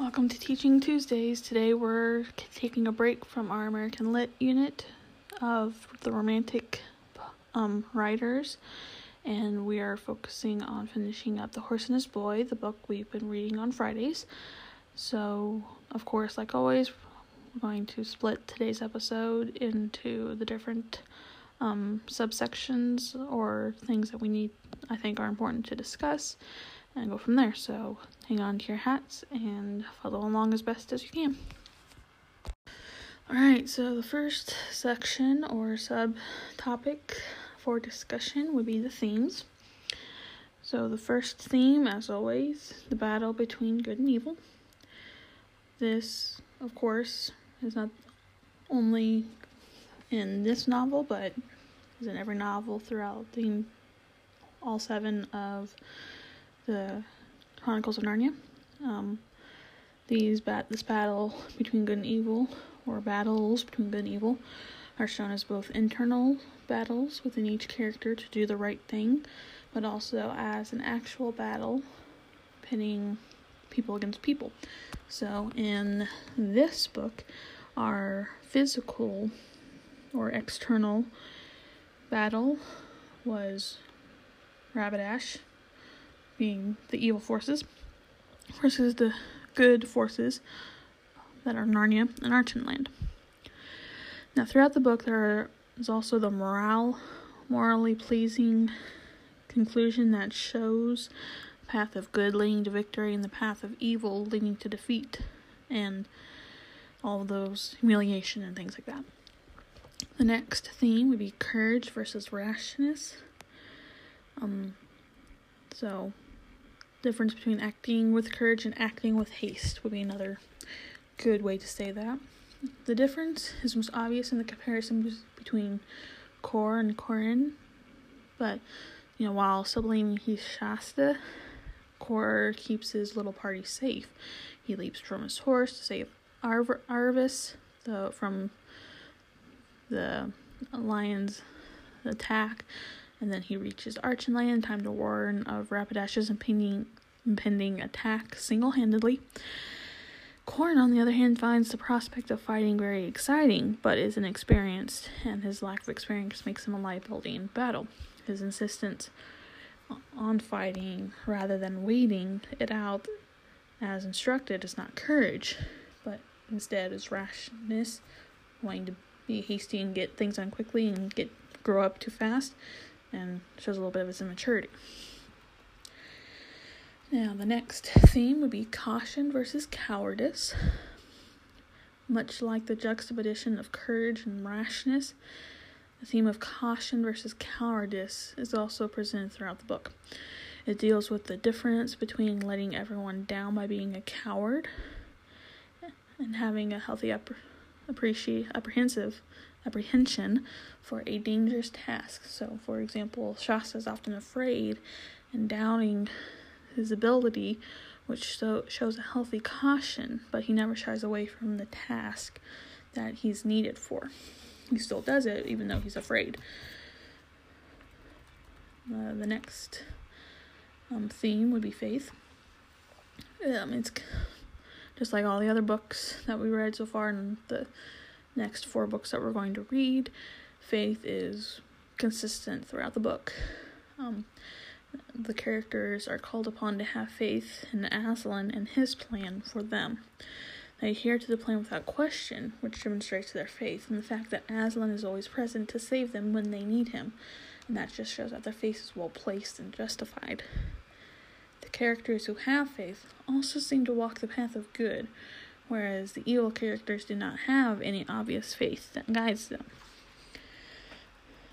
Welcome to Teaching Tuesdays. Today we're taking a break from our American Lit unit of the romantic um, writers, and we are focusing on finishing up The Horse and His Boy, the book we've been reading on Fridays. So, of course, like always, we're going to split today's episode into the different um, subsections or things that we need, I think, are important to discuss and go from there. So hang on to your hats and follow along as best as you can. Alright, so the first section or subtopic for discussion would be the themes. So the first theme, as always, the battle between good and evil. This, of course, is not only in this novel, but is in every novel throughout the all seven of the Chronicles of Narnia. Um, these bat this battle between good and evil, or battles between good and evil, are shown as both internal battles within each character to do the right thing, but also as an actual battle pitting people against people. So in this book, our physical or external battle was Rabadash being the evil forces versus the good forces that are Narnia and Archenland. Now, throughout the book, there is also the morale, morally pleasing conclusion that shows the path of good leading to victory and the path of evil leading to defeat, and all those humiliation and things like that. The next theme would be courage versus rashness. Um, so difference between acting with courage and acting with haste would be another good way to say that. The difference is most obvious in the comparison between Cor and Corin, but you know, while still believing he's Shasta, Cor keeps his little party safe. He leaps from his horse to save Arv- Arvis the, from the lion's attack, and then he reaches Archenland, in time to warn of Rabadash's impending, impending attack single handedly. Corin, on the other hand, finds the prospect of fighting very exciting, but is inexperienced, and his lack of experience makes him a liability in battle. His insistence on fighting rather than waiting it out as instructed is not courage, but instead is rashness, wanting to be hasty and get things done quickly and get grow up too fast and shows a little bit of his immaturity. Now, the next theme would be caution versus cowardice. Much like the juxtaposition of courage and rashness, the theme of caution versus cowardice is also presented throughout the book. It deals with the difference between letting everyone down by being a coward and having a healthy appreciate apprehensive apprehension for a dangerous task. So, for example, Shasta is often afraid and doubting his ability, which so, shows a healthy caution, but he never shies away from the task that he's needed for. He still does it, even though he's afraid. Uh, the next um, theme would be faith. Um, it's just like all the other books that we read so far in the next four books that we're going to read, faith is consistent throughout the book. Um, the characters are called upon to have faith in Aslan and his plan for them. They adhere to the plan without question, which demonstrates their faith and the fact that Aslan is always present to save them when they need him, and that just shows that their faith is well placed and justified. The characters who have faith also seem to walk the path of good, whereas the evil characters do not have any obvious faith that guides them.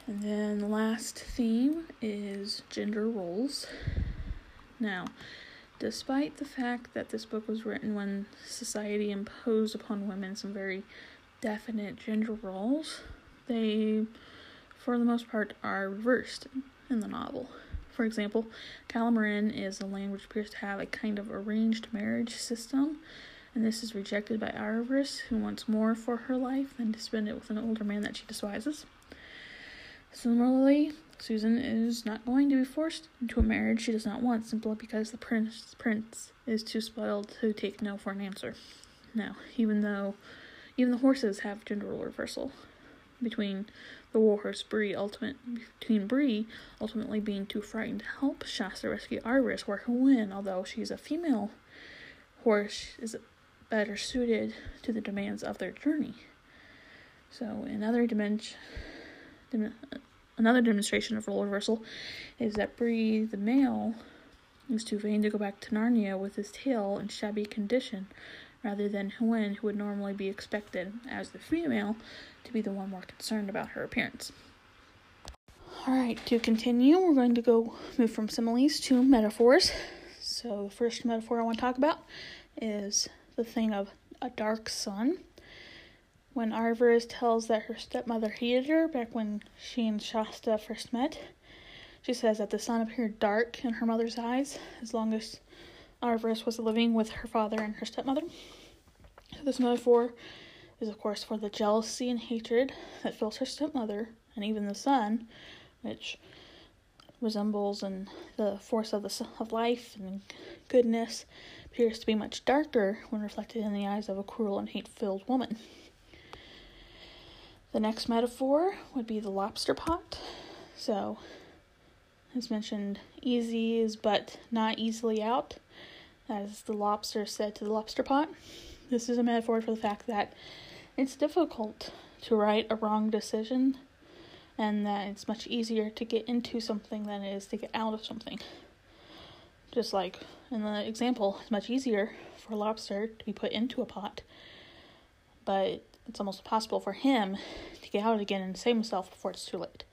And then the last theme is gender roles. Now, despite the fact that this book was written when society imposed upon women some very definite gender roles, they, for the most part, are reversed in the novel. For example, Calormen is a land which appears to have a kind of arranged marriage system and this is rejected by Aravis, who wants more for her life than to spend it with an older man that she despises. Similarly, Susan is not going to be forced into a marriage she does not want simply because the prince prince is too spoiled to take no for an answer. No, even though even the horses have gender role reversal between the warhorse Bree ultimate between Bree ultimately being too frightened to help Shasta rescue Arvis, where Hwin, although she's a female horse, is better suited to the demands of their journey. So another dimension Another demonstration of role reversal is that Bree, the male, is too vain to go back to Narnia with his tail in shabby condition, rather than Hwin, who would normally be expected, as the female, to be the one more concerned about her appearance. Alright, to continue, we're going to go move from similes to metaphors. So, the first metaphor I want to talk about is the thing of a dark sun when Arvis tells that her stepmother hated her back when she and Shasta first met. She says that the sun appeared dark in her mother's eyes as long as Arvis was living with her father and her stepmother. So this metaphor is, of course, for the jealousy and hatred that fills her stepmother and even the sun, which resembles and the force of the of life and goodness appears to be much darker when reflected in the eyes of a cruel and hate-filled woman. The next metaphor would be the lobster pot. So, as mentioned, easy is but not easily out, as the lobster said to the lobster pot. This is a metaphor for the fact that it's difficult to right a wrong decision and that it's much easier to get into something than it is to get out of something. Just like in the example, it's much easier for a lobster to be put into a pot, but it's almost impossible for him to get out again and save himself before it's too late.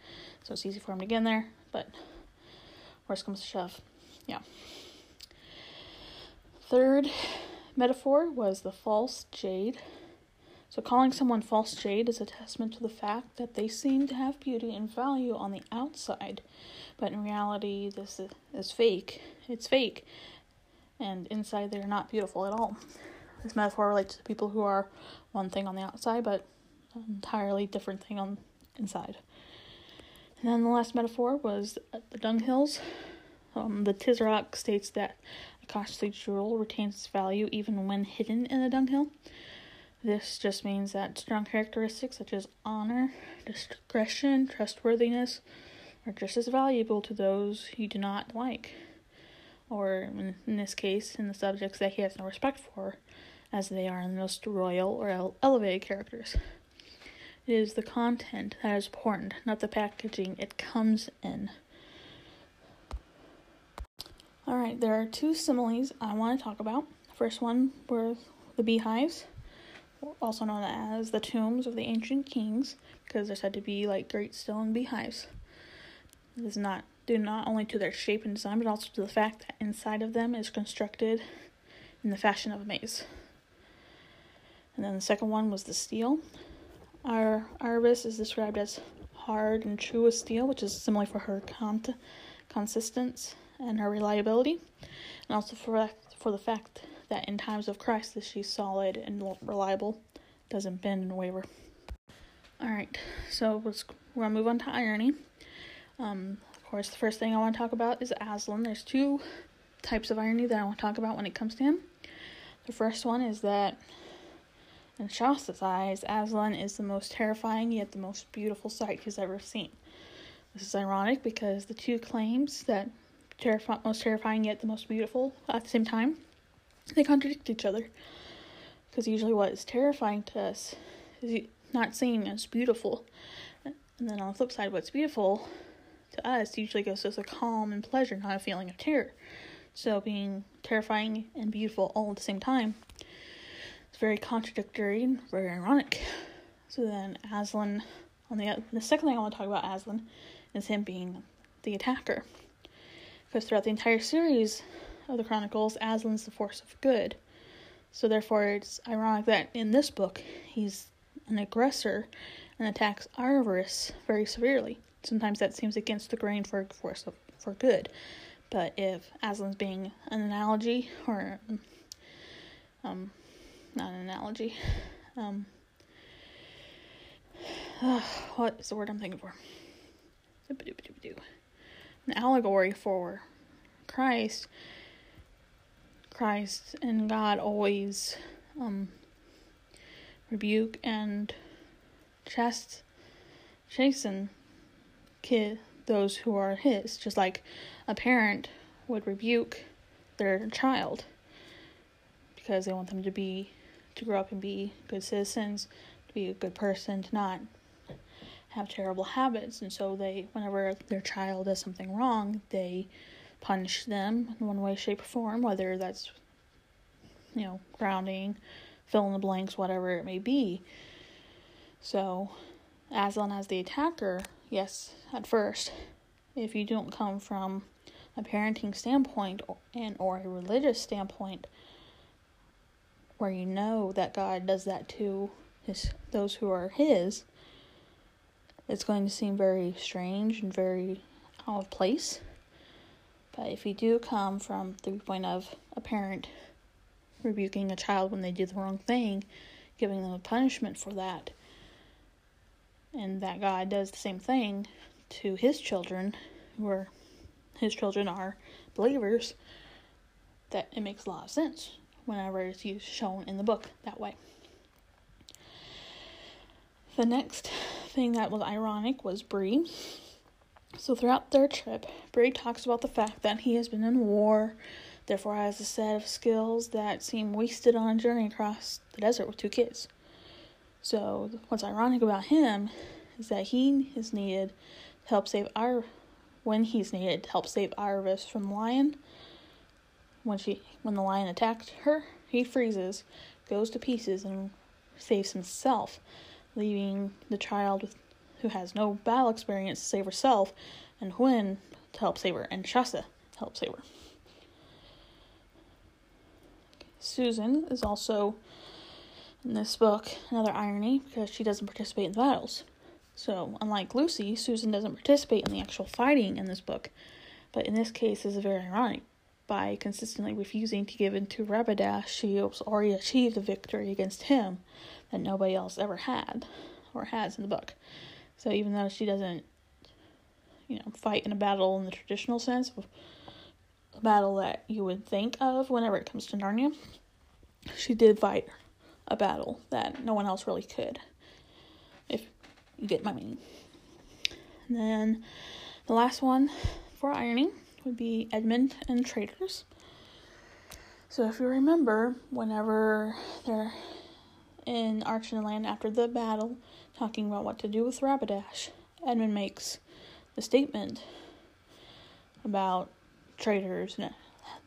So it's easy for him to get in there, but worst comes to shove. Yeah. Third metaphor was the false jade. So calling someone false jade is a testament to the fact that they seem to have beauty and value on the outside, but in reality, this is fake. It's fake, and inside they're not beautiful at all. This metaphor relates to people who are one thing on the outside, but an entirely different thing on inside. And then the last metaphor was the dunghills. Um, the Tisroc states that a costly jewel retains its value even when hidden in a dunghill. This just means that strong characteristics such as honor, discretion, trustworthiness are just as valuable to those you do not like, or in, this case, in the subjects that he has no respect for, as they are in the most royal or ele- elevated characters. It is the content that is important, not the packaging it comes in. Alright, there are two similes I want to talk about. The first one were the beehives, also known as the tombs of the ancient kings, because they're said to be like great stone beehives. This is not due not only to their shape and design, but also to the fact that inside of them is constructed in the fashion of a maze. And then the second one was the steel. Our Arvis is described as hard and true as steel, which is similar for her cont- consistence and her reliability, and also for for the fact that in times of crisis she's solid and reliable, doesn't bend and waver. All right, so let's we're gonna move on to irony. Um, of course, the first thing I want to talk about is Aslan. There's two types of irony that I want to talk about when it comes to him. The first one is that in Shasta's eyes, Aslan is the most terrifying yet the most beautiful sight he's ever seen. This is ironic because the two claims that terrifi- most terrifying yet the most beautiful at the same time, they contradict each other. Because usually what is terrifying to us is not seen as beautiful. And then on the flip side, what's beautiful to us usually goes as a calm and pleasure, not a feeling of terror. So being terrifying and beautiful all at the same time it's very contradictory and very ironic. So then Aslan, on the the second thing I want to talk about Aslan is him being the attacker, because throughout the entire series of the Chronicles, Aslan's the force of good. So therefore, it's ironic that in this book he's an aggressor and attacks Arvis very severely. Sometimes that seems against the grain for force of, for good, but if Aslan's being an analogy or um, not an analogy. Um, uh, what is the word I'm thinking for? an allegory for Christ. Christ and God always um, rebuke and chast chasten kid those who are his, just like a parent would rebuke their child because they want them to be to grow up and be good citizens, to be a good person, to not have terrible habits. And so they whenever their child does something wrong, they punish them in one way, shape, or form, whether that's you know, grounding, fill in the blanks, whatever it may be. So Aslan as the attacker, yes, at first, if you don't come from a parenting standpoint and or a religious standpoint where you know that God does that to his those who are his, it's going to seem very strange and very out of place. But if you do come from the point of a parent rebuking a child when they do the wrong thing, giving them a punishment for that, and that God does the same thing to his children, where his children are believers, that it makes a lot of sense whenever it's shown in the book that way. The next thing that was ironic was Bree. So throughout their trip, Bree talks about the fact that he has been in war, therefore has a set of skills that seem wasted on a journey across the desert with two kids. So what's ironic about him is that he is needed to help save our when he's needed to help save Iris from the lion. When she when the lion attacked her, he freezes, goes to pieces and saves himself, leaving the child with, who has no battle experience to save herself, and Hwin to help save her, and Shasta to help save her. Susan is also in this book, another irony, because she doesn't participate in the battles. So, unlike Lucy, Susan doesn't participate in the actual fighting in this book, but in this case is very ironic. By consistently refusing to give in to Rabadash, she has already achieved a victory against him that nobody else ever had or has in the book. So even though she doesn't, you know, fight in a battle in the traditional sense of a battle that you would think of whenever it comes to Narnia, she did fight a battle that no one else really could. If you get my meaning. And then the last one for ironing would be Edmund and Traitors. So if you remember, whenever they're in Archenland Land after the battle, talking about what to do with Rabadash, Edmund makes the statement about traitors, and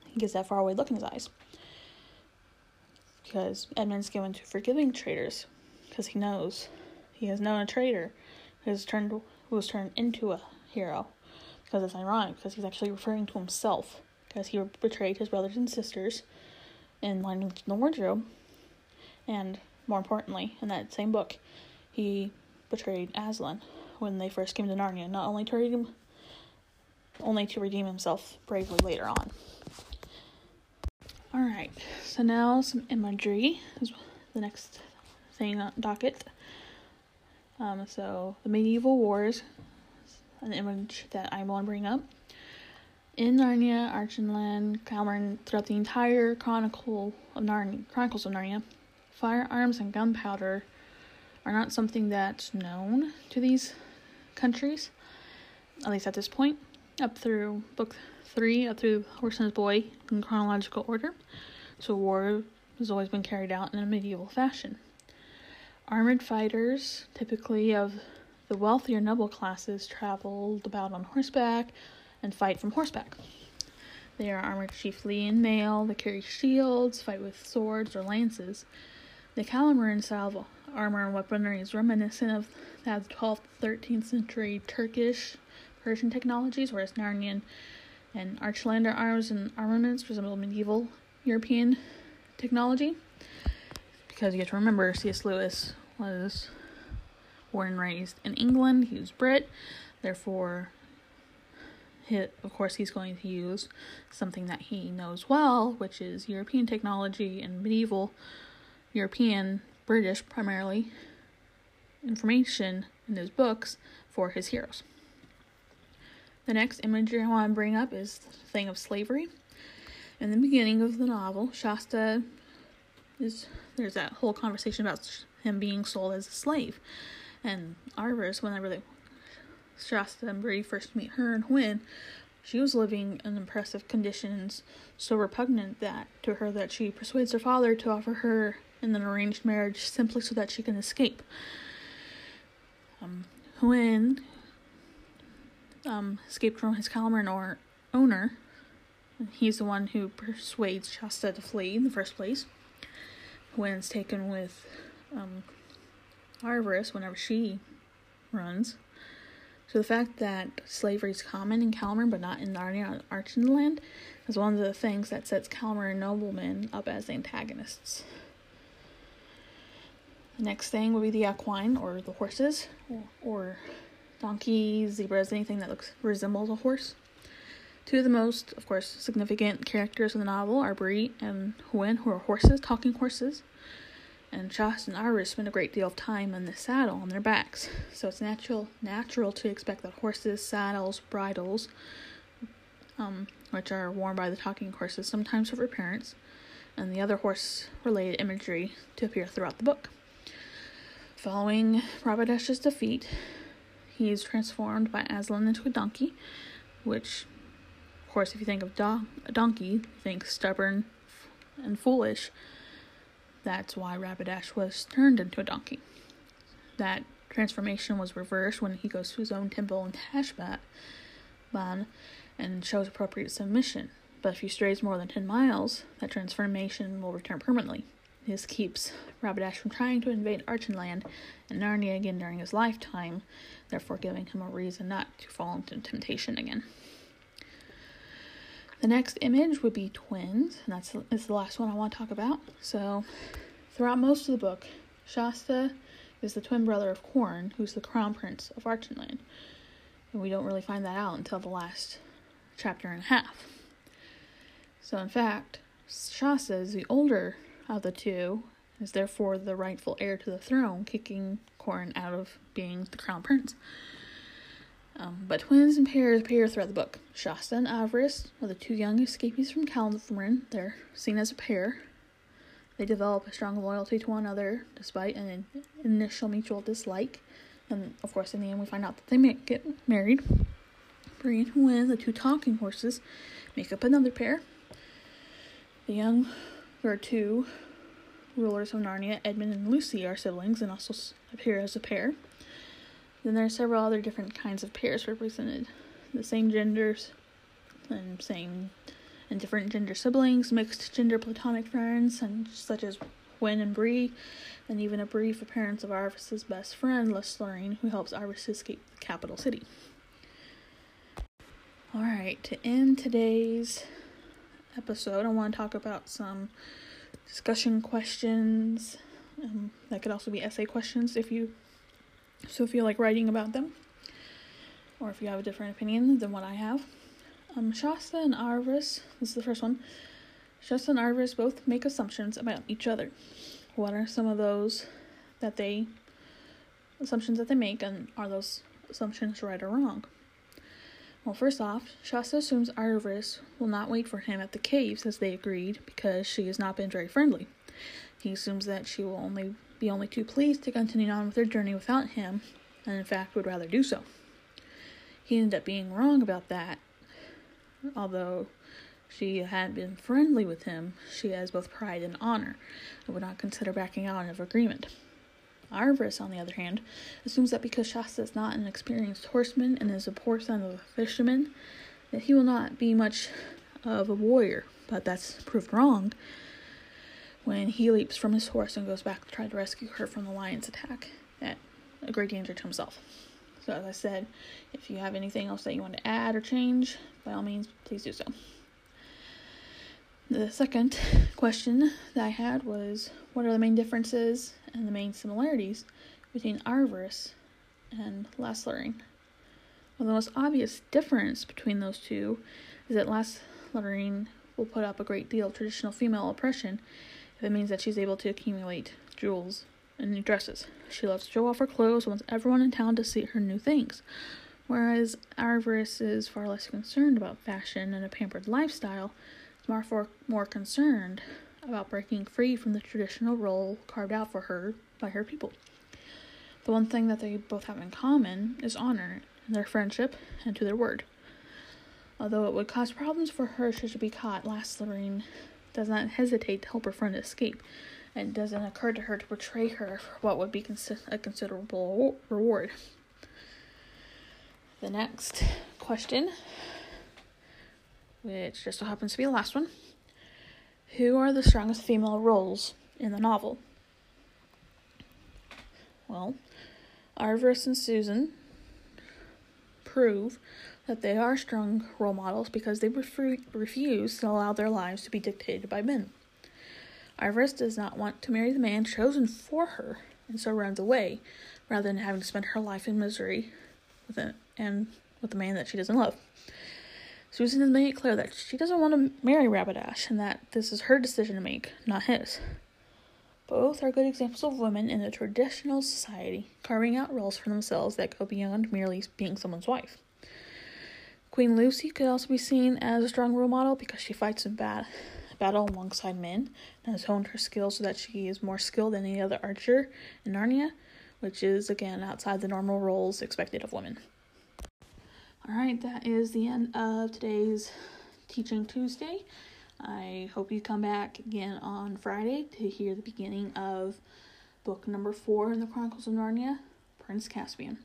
he gets that faraway look in his eyes. Because Edmund's given to forgiving traitors because he knows he has known a traitor who has turned who was turned into a hero. Because it's ironic because he's actually referring to himself because he betrayed his brothers and sisters in Lion the Wardrobe and more importantly in that same book he betrayed Aslan when they first came to Narnia not only to redeem only to redeem himself bravely later on. Alright, so now some imagery is the next thing on docket. Um, so the medieval wars, an image that I want to bring up. In Narnia, Archenland, Calormen, throughout the entire Chronicle of Narnia, Chronicles of Narnia, firearms and gunpowder are not something that's known to these countries, at least at this point, up through book three up through Horse and His Boy in chronological order. So war has always been carried out in a medieval fashion. Armored fighters, typically of the wealthier noble classes, traveled about on horseback and fight from horseback. They are armored chiefly in mail, they carry shields, fight with swords or lances. The Calormene style of armor and weaponry is reminiscent of that 12th, 13th century Turkish Persian technologies, whereas Narnian and Archlander arms and armaments resemble medieval European technology. Because you have to remember, C.S. Lewis was born and raised in England. He was Brit, therefore, he, of course, he's going to use something that he knows well, which is European technology and medieval European, British primarily, information in his books for his heroes. The next imagery I want to bring up is the thing of slavery. In the beginning of the novel, Shasta is there's that whole conversation about him being sold as a slave, and Arvis, whenever they Shasta and Bree first meet her and Hwin, she was living in impressive conditions, so repugnant that to her that she persuades her father to offer her in an arranged marriage simply so that she can escape. Um, Hwin um, escaped from his Calormene or owner. He's the one who persuades Shasta to flee in the first place. Hwin's taken with um, Arvis whenever she runs. So the fact that slavery is common in Calormen but not in Narnia Archenland is one of the things that sets Calormene noblemen up as antagonists. Next thing would be the equine, or the horses, or, donkeys, zebras, anything that looks resembles a horse. Two of the most, of course, significant characters in the novel are Bree and Hwin, who are horses, talking horses. And Shasta and Arvis spend a great deal of time in the saddle on their backs. So it's natural natural to expect that horses, saddles, bridles, um, which are worn by the talking horses, sometimes have parents, and the other horse related imagery to appear throughout the book. Following Rabadash's defeat, he is transformed by Aslan into a donkey, which, of course, if you think of do- a donkey, think stubborn and foolish. That's why Rabadash was turned into a donkey. That transformation was reversed when he goes to his own temple in Tashbat Man and shows appropriate submission. But if he strays more than 10 miles, that transformation will return permanently. This keeps Rabadash from trying to invade Archenland and Narnia again during his lifetime, therefore giving him a reason not to fall into temptation again. The next image would be twins, and that's, that's the last one I want to talk about. So, throughout most of the book, Shasta is the twin brother of Corin, who's the crown prince of Archenland. And we don't really find that out until the last chapter and a half. So, in fact, Shasta is the older of the two is therefore the rightful heir to the throne, kicking Corin out of being the crown prince. Um, but twins and pairs appear throughout the book. Shasta and Arvis are the two young escapees from Calormen. They're seen as a pair. They develop a strong loyalty to one another despite an initial mutual dislike. And of course, in the end, we find out that they get married. Bree and Hwin, the two talking horses, make up another pair. The young there are two rulers of Narnia, Edmund and Lucy, are siblings and also appear as a pair. Then there are several other different kinds of pairs represented. The same genders and same and different gender siblings, mixed gender platonic friends, and such as Hwin and Bree, and even a brief appearance of Arvis's best friend, Lasaraleen, who helps Arvis escape the capital city. Alright, to end today's episode, I want to talk about some discussion questions. Um, that could also be essay questions if you so feel like writing about them, or if you have a different opinion than what I have. Um, Shasta and Arvis, this is the first one. Shasta and Arvis both make assumptions about each other. What are some of those that they assumptions that they make, and are those assumptions right or wrong? Well, first off, Shasta assumes Arvis will not wait for him at the caves as they agreed because she has not been very friendly. He assumes that she will only be only too pleased to continue on with their journey without him, and in fact would rather do so. He ended up being wrong about that. Although she hadn't been friendly with him, she has both pride and honor, and would not consider backing out of agreement. Arvis, on the other hand, assumes that because Shasta is not an experienced horseman and is a poor son of a fisherman, that he will not be much of a warrior, but that's proved wrong when he leaps from his horse and goes back to try to rescue her from the lion's attack at a great danger to himself. So, as I said, if you have anything else that you want to add or change, by all means, please do so. The second question that I had was what are the main differences and the main similarities between Arvis and Lasaraleen? Well, the most obvious difference between those two is that Lasaraleen will put up a great deal of traditional female oppression if it means that she's able to accumulate jewels and new dresses. She loves to show off her clothes and wants everyone in town to see her new things. Whereas Aravis is far less concerned about fashion and a pampered lifestyle, more, for, more concerned about breaking free from the traditional role carved out for her by her people. The one thing that they both have in common is honor in their friendship and to their word. Although it would cause problems for her should she be caught, Lasaraleen does not hesitate to help her friend escape, and it doesn't occur to her to betray her for what would be consi- a considerable reward. The next question, which just so happens to be the last one Who are the strongest female roles in the novel? Well, Arvis and Susan prove that they are strong role models because they refu- refuse to allow their lives to be dictated by men. Iris does not want to marry the man chosen for her and so runs away rather than having to spend her life in misery with a, and with a man that she doesn't love. Susan has made it clear that she doesn't want to marry Rabadash and that this is her decision to make, not his. Both are good examples of women in the traditional society carving out roles for themselves that go beyond merely being someone's wife. Queen Lucy could also be seen as a strong role model because she fights in bat- battle alongside men and has honed her skills so that she is more skilled than any other archer in Narnia, which is again outside the normal roles expected of women. Alright, that is the end of today's Teaching Tuesday. I hope you come back again on Friday to hear the beginning of book number four in the Chronicles of Narnia, Prince Caspian.